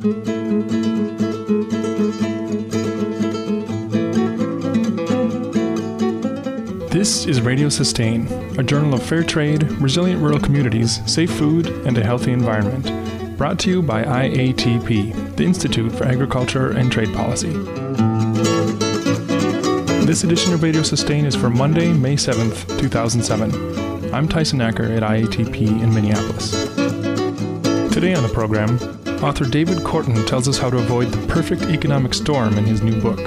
This is Radio Sustain, a journal of fair trade, resilient rural communities, safe food, and a healthy environment. Brought to you by IATP, the Institute for Agriculture and Trade Policy. This edition of Radio Sustain is for Monday, May 7th, 2007. I'm Tyson Acker at IATP in Minneapolis. Today on the program, author David Korten tells us how to avoid the perfect economic storm in his new book.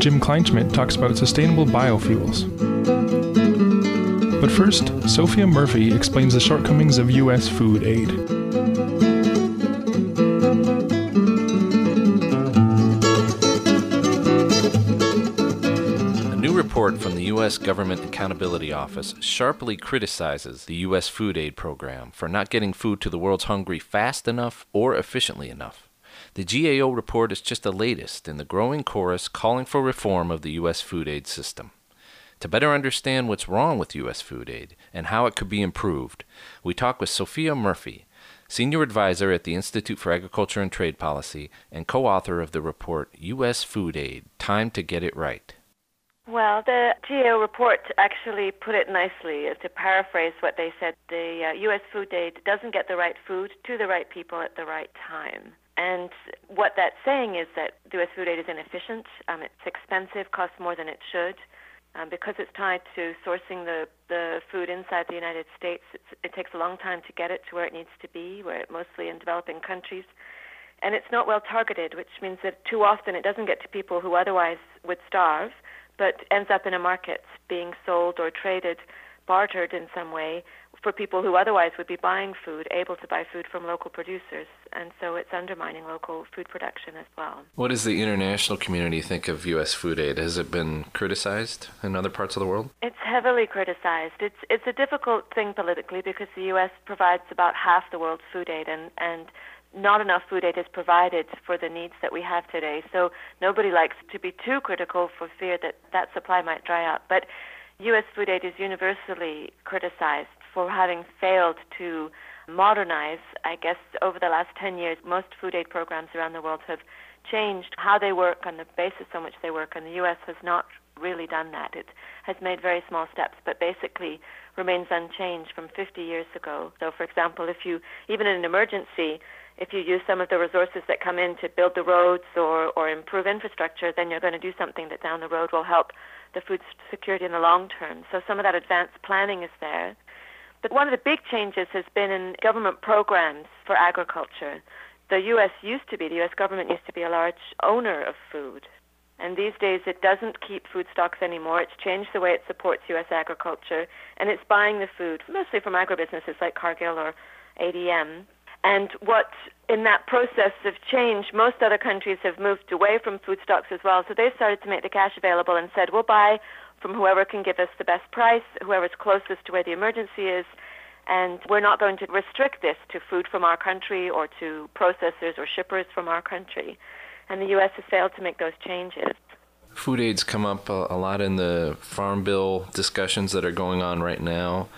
Jim Kleinschmit talks about sustainable biofuels. But first, Sophia Murphy explains the shortcomings of U.S. food aid. Report from the U.S. Government Accountability Office sharply criticizes the U.S. food aid program for not getting food to the world's hungry fast enough or efficiently enough. The GAO report is just the latest in the growing chorus calling for reform of the U.S. food aid system. To better understand what's wrong with U.S. food aid and how it could be improved, we talk with Sophia Murphy, Senior Advisor at the Institute for Agriculture and Trade Policy and co author of the report U.S. Food Aid Time to Get It Right. Well, the GAO report actually put it nicely. To paraphrase what they said, the uh, U.S. food aid doesn't get the right food to the right people at the right time. And what that's saying is that the U.S. food aid is inefficient. Um, it's expensive, costs more than it should. Um, because it's tied to sourcing the, the food inside the United States, it takes a long time to get it to where it needs to be, where it mostly in developing countries. And it's not well targeted, which means that too often it doesn't get to people who otherwise would starve, but ends up in a market being sold or traded, bartered in some way for people who otherwise would be buying food, able to buy food from local producers. And so it's undermining local food production as well. What does the international community think of U.S. food aid? Has it been criticized in other parts of the world? It's heavily criticized. It's, it's a difficult thing politically because the U.S. provides about half the world's food aid, and, and not enough food aid is provided for the needs that we have today. So nobody likes to be too critical for fear that that supply might dry up. But U.S. food aid is universally criticized for having failed to modernize. I guess over the last 10 years, most food aid programs around the world have changed how they work on the basis on which they work, and the U.S. has not really done that. It has made very small steps, but basically remains unchanged from 50 years ago. So, for example, if you, even in an emergency, if you use some of the resources that come in to build the roads or, or improve infrastructure, then you're going to do something that down the road will help the food security in the long term. So some of that advanced planning is there. But one of the big changes has been in government programs for agriculture. The U.S. used to be, the U.S. government used to be a large owner of food. And these days it doesn't keep food stocks anymore. It's changed the way it supports U.S. agriculture. And it's buying the food, mostly from agribusinesses like Cargill or ADM. And what in that process of change, most other countries have moved away from food stocks as well. So they started to make the cash available and said, we'll buy from whoever can give us the best price, whoever's closest to where the emergency is, and we're not going to restrict this to food from our country or to processors or shippers from our country. And the U.S. has failed to make those changes. Food aid's come up a, a lot in the Farm Bill discussions that are going on right now.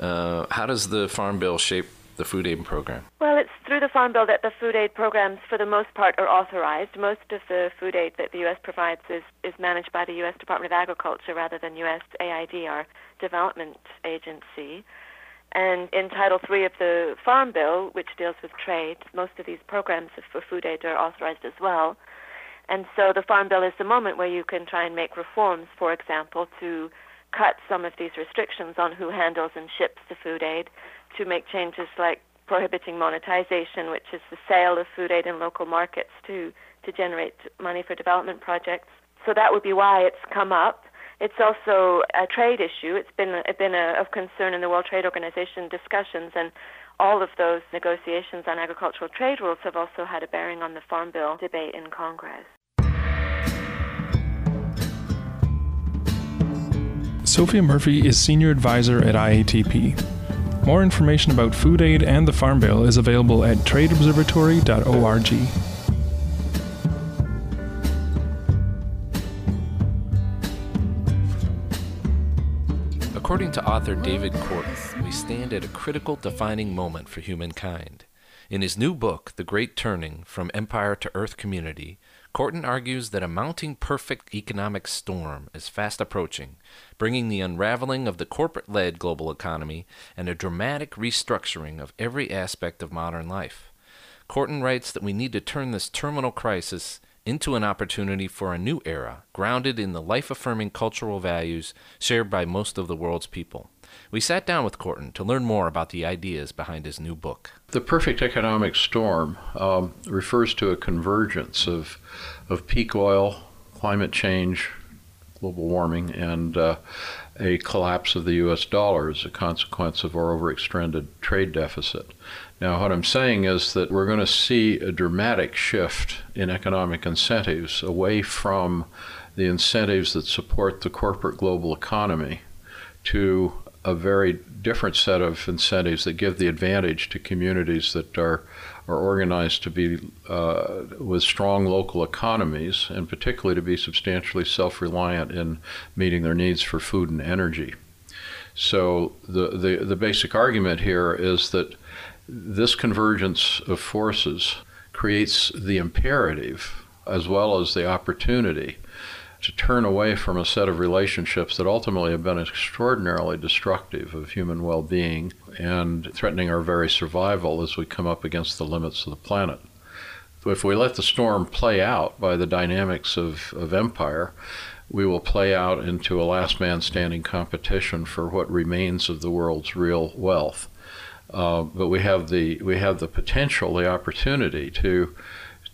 Uh, how does the Farm Bill shape the food aid program? Well, it's through the Farm Bill that the food aid programs, for the most part, are authorized. Most of the food aid that the U.S. provides is, is managed by the U.S. Department of Agriculture rather than USAID, our development agency. And in Title III of the Farm Bill, which deals with trade, most of these programs for food aid are authorized as well. And so the Farm Bill is the moment where you can try and make reforms, for example, to cut some of these restrictions on who handles and ships the food aid, to make changes like prohibiting monetization, which is the sale of food aid in local markets to, to generate money for development projects. So that would be why it's come up. It's also a trade issue. It's been been a, of concern in the World Trade Organization discussions, and all of those negotiations on agricultural trade rules have also had a bearing on the Farm Bill debate in Congress. Sophia Murphy is Senior Advisor at IATP. More information about food aid and the Farm Bill is available at tradeobservatory.org. According to author David Korten, we stand at a critical defining moment for humankind. In his new book, The Great Turning From Empire to Earth Community, Korten argues that a mounting perfect economic storm is fast approaching, bringing the unraveling of the corporate led global economy and a dramatic restructuring of every aspect of modern life. Korten writes that we need to turn this terminal crisis into an opportunity for a new era, grounded in the life affirming cultural values shared by most of the world's people. We sat down with Korten to learn more about the ideas behind his new book. The perfect economic storm um, refers to a convergence of, of peak oil, climate change, global warming, and uh, a collapse of the US dollar as a consequence of our overextended trade deficit. Now, what I'm saying is that we're going to see a dramatic shift in economic incentives away from the incentives that support the corporate global economy to a very different set of incentives that give the advantage to communities that are are organized to be uh, with strong local economies and particularly to be substantially self-reliant in meeting their needs for food and energy. So the, the, the basic argument here is that this convergence of forces creates the imperative as well as the opportunity to turn away from a set of relationships that ultimately have been extraordinarily destructive of human well being and threatening our very survival as we come up against the limits of the planet. If we let the storm play out by the dynamics of, of empire, we will play out into a last man standing competition for what remains of the world's real wealth. Uh, but we have the we have the potential, the opportunity to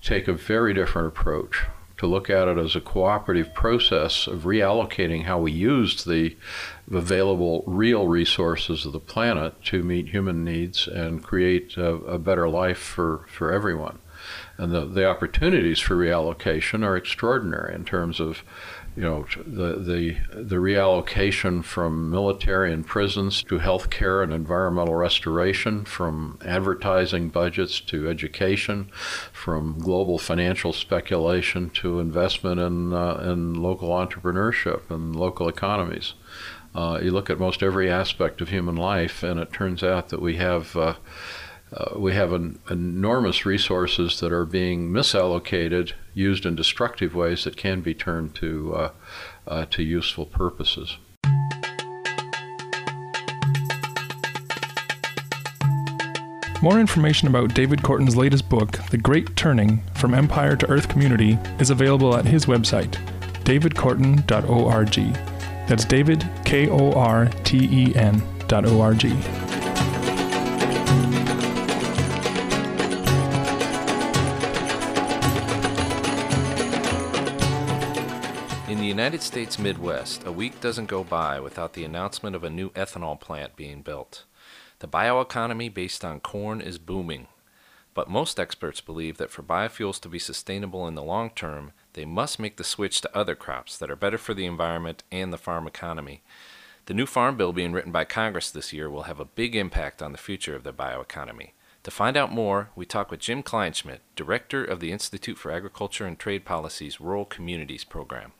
take a very different approach, to look at it as a cooperative process of reallocating how we used the available real resources of the planet to meet human needs and create a, a better life for, for everyone. And the, the opportunities for reallocation are extraordinary in terms of you know, the, the, the reallocation from military and prisons to healthcare and environmental restoration, from advertising budgets to education, from global financial speculation to investment in, uh, in local entrepreneurship and local economies. Uh, you look at most every aspect of human life, and it turns out that we have. Uh, uh, we have an, enormous resources that are being misallocated, used in destructive ways that can be turned to, uh, uh, to useful purposes. More information about David Korten's latest book, The Great Turning From Empire to Earth Community, is available at his website, davidkorten.org. That's David, K O R T E N dot O R G. United States Midwest, a week doesn't go by without the announcement of a new ethanol plant being built. The bioeconomy based on corn is booming, but most experts believe that for biofuels to be sustainable in the long term, they must make the switch to other crops that are better for the environment and the farm economy. The new farm bill being written by Congress this year will have a big impact on the future of the bioeconomy. To find out more, we talk with Jim Kleinschmit, Director of the Institute for Agriculture and Trade Policy's Rural Communities Program.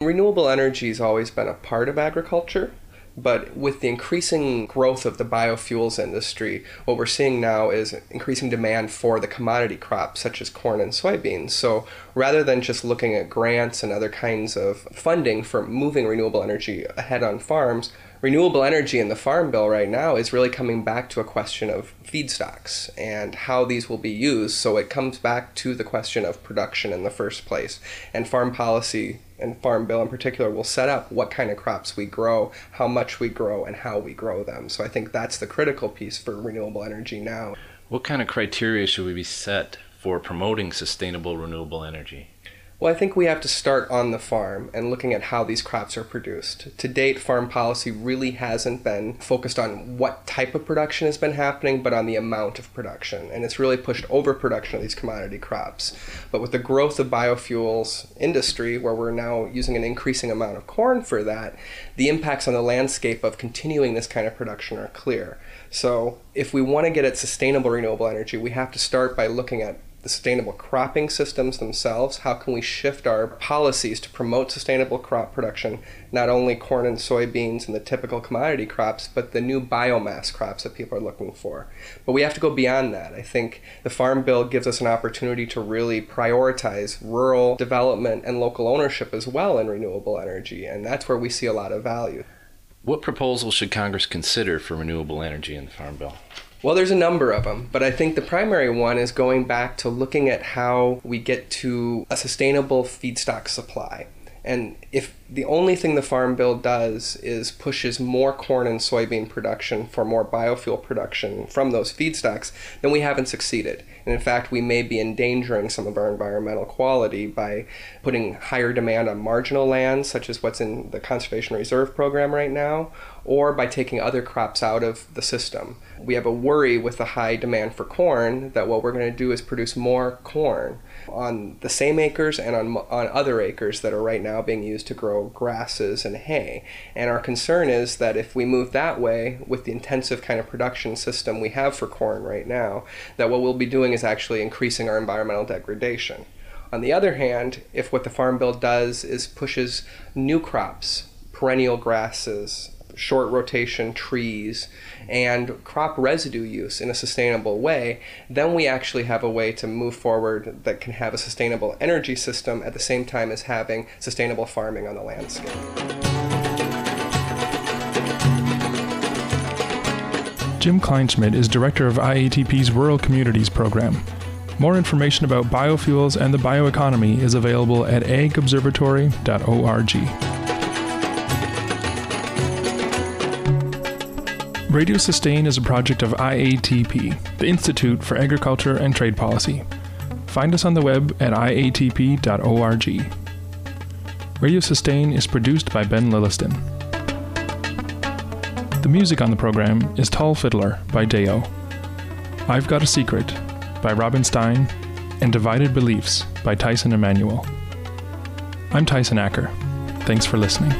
Renewable energy has always been a part of agriculture, but with the increasing growth of the biofuels industry, what we're seeing now is increasing demand for the commodity crops such as corn and soybeans. So rather than just looking at grants and other kinds of funding for moving renewable energy ahead on farms, renewable energy in the farm bill right now is really coming back to a question of feedstocks and how these will be used. So it comes back to the question of production in the first place. And farm policy and farm bill in particular will set up what kind of crops we grow, how much we grow, and how we grow them. So I think that's the critical piece for renewable energy now. What kind of criteria should we be set for promoting sustainable renewable energy? Well, I think we have to start on the farm and looking at how these crops are produced. To date, farm policy really hasn't been focused on what type of production has been happening, but on the amount of production. And it's really pushed overproduction of these commodity crops. But with the growth of biofuels industry, where we're now using an increasing amount of corn for that, the impacts on the landscape of continuing this kind of production are clear. So, if we want to get at sustainable renewable energy, we have to start by looking at the sustainable cropping systems themselves. How can we shift our policies to promote sustainable crop production, not only corn and soybeans and the typical commodity crops, but the new biomass crops that people are looking for? But we have to go beyond that. I think the Farm Bill gives us an opportunity to really prioritize rural development and local ownership as well in renewable energy, and that's where we see a lot of value. What proposals should Congress consider for renewable energy in the Farm Bill? Well, there's a number of them, but I think the primary one is going back to looking at how we get to a sustainable feedstock supply. And if the only thing the Farm Bill does is pushes more corn and soybean production for more biofuel production from those feedstocks, then we haven't succeeded. And in fact, we may be endangering some of our environmental quality by putting higher demand on marginal lands, such as what's in the Conservation Reserve Program right now, or by taking other crops out of the system. We have a worry with the high demand for corn that what we're going to do is produce more corn on the same acres and on, on other acres that are right now being used to grow grasses and hay. And our concern is that if we move that way with the intensive kind of production system we have for corn right now, that what we'll be doing is actually increasing our environmental degradation. On the other hand, if what the Farm Bill does is pushes new crops, perennial grasses, short rotation trees, and crop residue use in a sustainable way, then we actually have a way to move forward that can have a sustainable energy system at the same time as having sustainable farming on the landscape. Jim Kleinschmit is director of IATP's Rural Communities Program. More information about biofuels and the bioeconomy is available at agobservatory.org. Radio Sustain is a project of IATP, the Institute for Agriculture and Trade Policy. Find us on the web at iatp.org. Radio Sustain is produced by Ben Lilliston. The music on the program is Tall Fiddler by Deo. I've Got a Secret by Robin Stein and Divided Beliefs by Tyson Emanuel. I'm Tyson Acker. Thanks for listening.